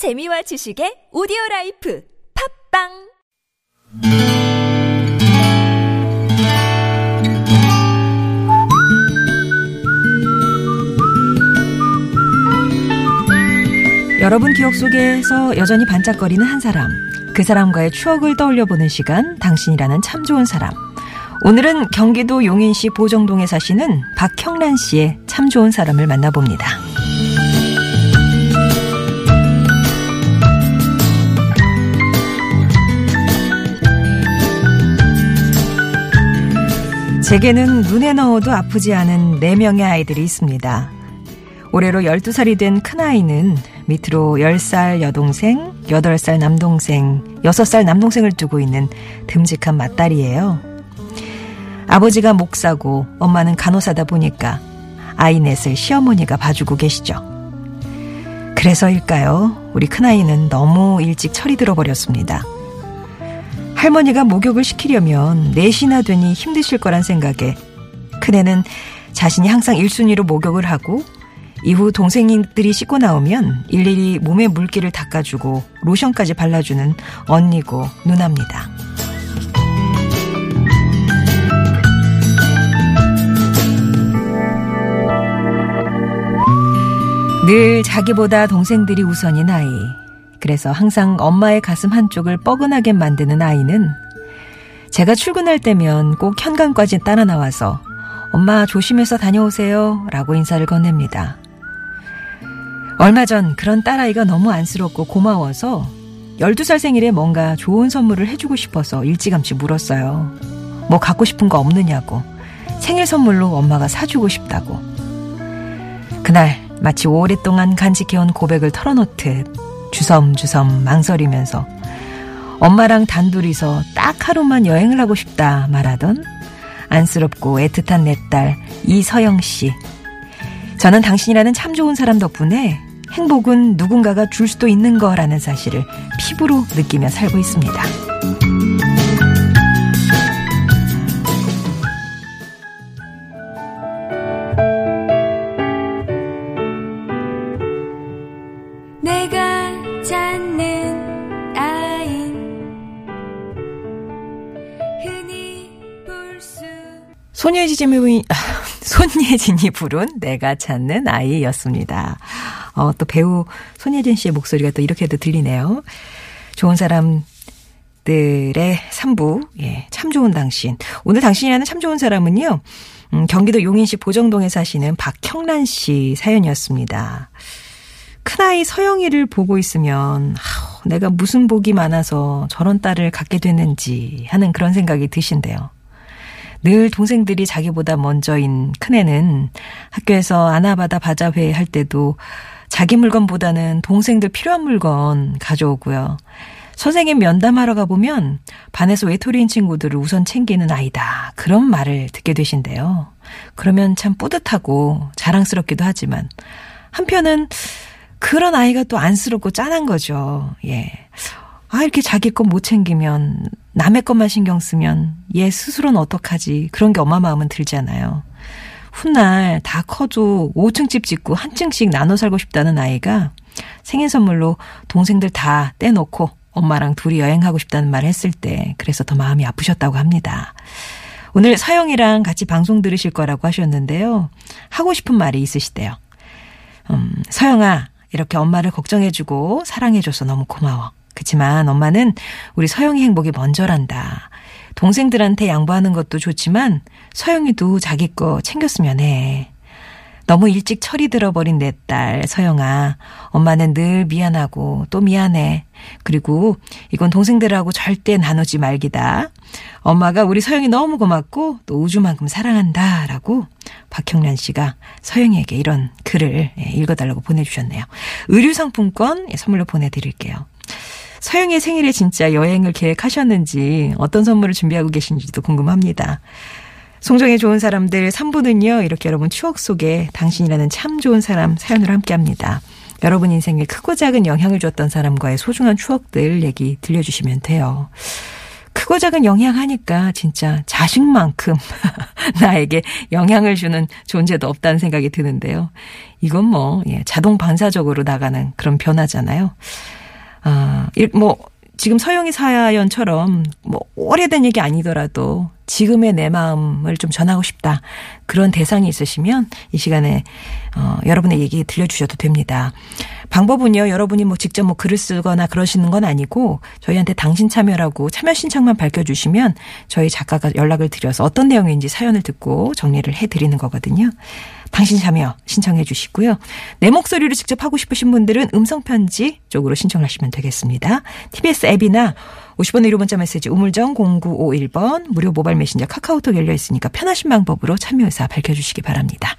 재미와 지식의 오디오 life 팟빵 여러분 기억 속에서 여전히 반짝거리는 한 사람. 그 사람과의 추억을 떠올려 보는 시간, 당신이라는 참 좋은 사람. 오늘은 경기도 용인시 보정동에 사시는 박형란 씨의 참 좋은 사람을 만나봅니다. 제게는 눈에 넣어도 아프지 않은 4명의 아이들이 있습니다. 올해로 12살이 된 큰아이는 밑으로 10살 여동생, 8살 남동생, 6살 남동생을 두고 있는 듬직한 맏딸이에요. 아버지가 목사고 엄마는 간호사다 보니까 아이 넷을 시어머니가 봐주고 계시죠. 그래서일까요? 우리 큰아이는 너무 일찍 철이 들어버렸습니다. 할머니가 목욕을 시키려면 4시나 되니 힘드실 거란 생각에 큰애는 자신이 항상 1순위로 목욕을 하고 이후 동생들이 씻고 나오면 일일이 몸에 물기를 닦아주고 로션까지 발라주는 언니고 누나입니다. 늘 자기보다 동생들이 우선인 아이. 그래서 항상 엄마의 가슴 한쪽을 뻐근하게 만드는 아이는 제가 출근할 때면 꼭 현관까지 따라 나와서 엄마 조심해서 다녀오세요 라고 인사를 건넵니다. 얼마 전 그런 딸아이가 너무 안쓰럽고 고마워서 12살 생일에 뭔가 좋은 선물을 해주고 싶어서 일찌감치 물었어요. 뭐 갖고 싶은 거 없느냐고. 생일 선물로 엄마가 사주고 싶다고. 그날 마치 오랫동안 간직해온 고백을 털어놓듯 주섬주섬 망설이면서 엄마랑 단둘이서 딱 하루만 여행을 하고 싶다 말하던 안쓰럽고 애틋한 내 딸 이서영 씨. 저는 당신이라는 참 좋은 사람 덕분에 행복은 누군가가 줄 수도 있는 거라는 사실을 피부로 느끼며 살고 있습니다. 찾는 아인 흔히 볼 수 손예진이, 손예진이 부른 내가 찾는 아이였습니다. 어, 또 배우 손예진 씨의 목소리가 또 이렇게도 들리네요. 좋은 사람 들의 3부, 예, 참 좋은 당신. 오늘 당신이라는 참 좋은 사람은요, 음, 경기도 용인시 보정동에 사시는 박형란 씨 사연이었습니다. 큰아이 서영이를 보고 있으면, 아우, 내가 무슨 복이 많아서 저런 딸을 갖게 됐는지 하는 그런 생각이 드신대요. 늘 동생들이 자기보다 먼저인 큰애는 학교에서 아나바다 바자회 할 때도 자기 물건보다는 동생들 필요한 물건 가져오고요. 선생님 면담하러 가보면 반에서 외톨이인 친구들을 우선 챙기는 아이다. 그런 말을 듣게 되신데요. 그러면 참 뿌듯하고 자랑스럽기도 하지만 한편은 그런 아이가 또 안쓰럽고 짠한 거죠. 예. 아, 이렇게 자기 것 못 챙기면 남의 것만 신경 쓰면 얘 스스로는 어떡하지. 그런 게 엄마 마음은 들잖아요. 훗날 다 커도 5층 집 짓고 한 층씩 나눠 살고 싶다는 아이가 생일 선물로 동생들 다 떼놓고 엄마랑 둘이 여행하고 싶다는 말 했을 때 그래서 더 마음이 아프셨다고 합니다. 오늘 서영이랑 같이 방송 들으실 거라고 하셨는데요. 하고 싶은 말이 있으시대요. 음, 서영아, 이렇게 엄마를 걱정해주고 사랑해줘서 너무 고마워. 그치만 엄마는 우리 서영이 행복이 먼저란다. 동생들한테 양보하는 것도 좋지만 서영이도 자기 거 챙겼으면 해. 너무 일찍 철이 들어버린 내 딸 서영아. 엄마는 늘 미안하고 또 미안해. 그리고 이건 동생들하고 절대 나누지 말기다. 엄마가 우리 서영이 너무 고맙고 또 우주만큼 사랑한다. 라고 박형란 씨가 서영이에게 이런 글을 예, 읽어달라고 보내주셨네요. 의류상품권 예, 선물로 보내드릴게요. 서영의 생일에 진짜 여행을 계획하셨는지 어떤 선물을 준비하고 계신지도 궁금합니다. 송정의 좋은 사람들 3부는요. 이렇게 여러분 추억 속에 당신이라는 참 좋은 사람 사연으로 함께 합니다. 여러분 인생에 크고 작은 영향을 줬던 사람과의 소중한 추억들 얘기 들려주시면 돼요. 크고 작은 영향하니까 진짜 자식만큼 나에게 영향을 주는 존재도 없다는 생각이 드는데요. 이건 뭐, 예, 자동 반사적으로 나가는 그런 변화잖아요. 아, 일- 뭐, 지금 서영이 사연처럼 뭐 오래된 얘기 아니더라도 지금의 내 마음을 좀 전하고 싶다. 그런 대상이 있으시면 이 시간에 어 여러분의 얘기 들려주셔도 됩니다. 방법은요. 여러분이 뭐 직접 뭐 글을 쓰거나 그러시는 건 아니고 저희한테 당신 참여라고 참여 신청만 밝혀주시면 저희 작가가 연락을 드려서 어떤 내용인지 사연을 듣고 정리를 해드리는 거거든요. 당신 참여 신청해 주시고요. 내 목소리를 직접 하고 싶으신 분들은 음성편지 쪽으로 신청하시면 되겠습니다. TBS 앱이나 50번 의료 문자 메시지 우물정 0951번 무료 모바일 메신저 카카오톡 열려 있으니까 편하신 방법으로 참여 의사 밝혀주시기 바랍니다.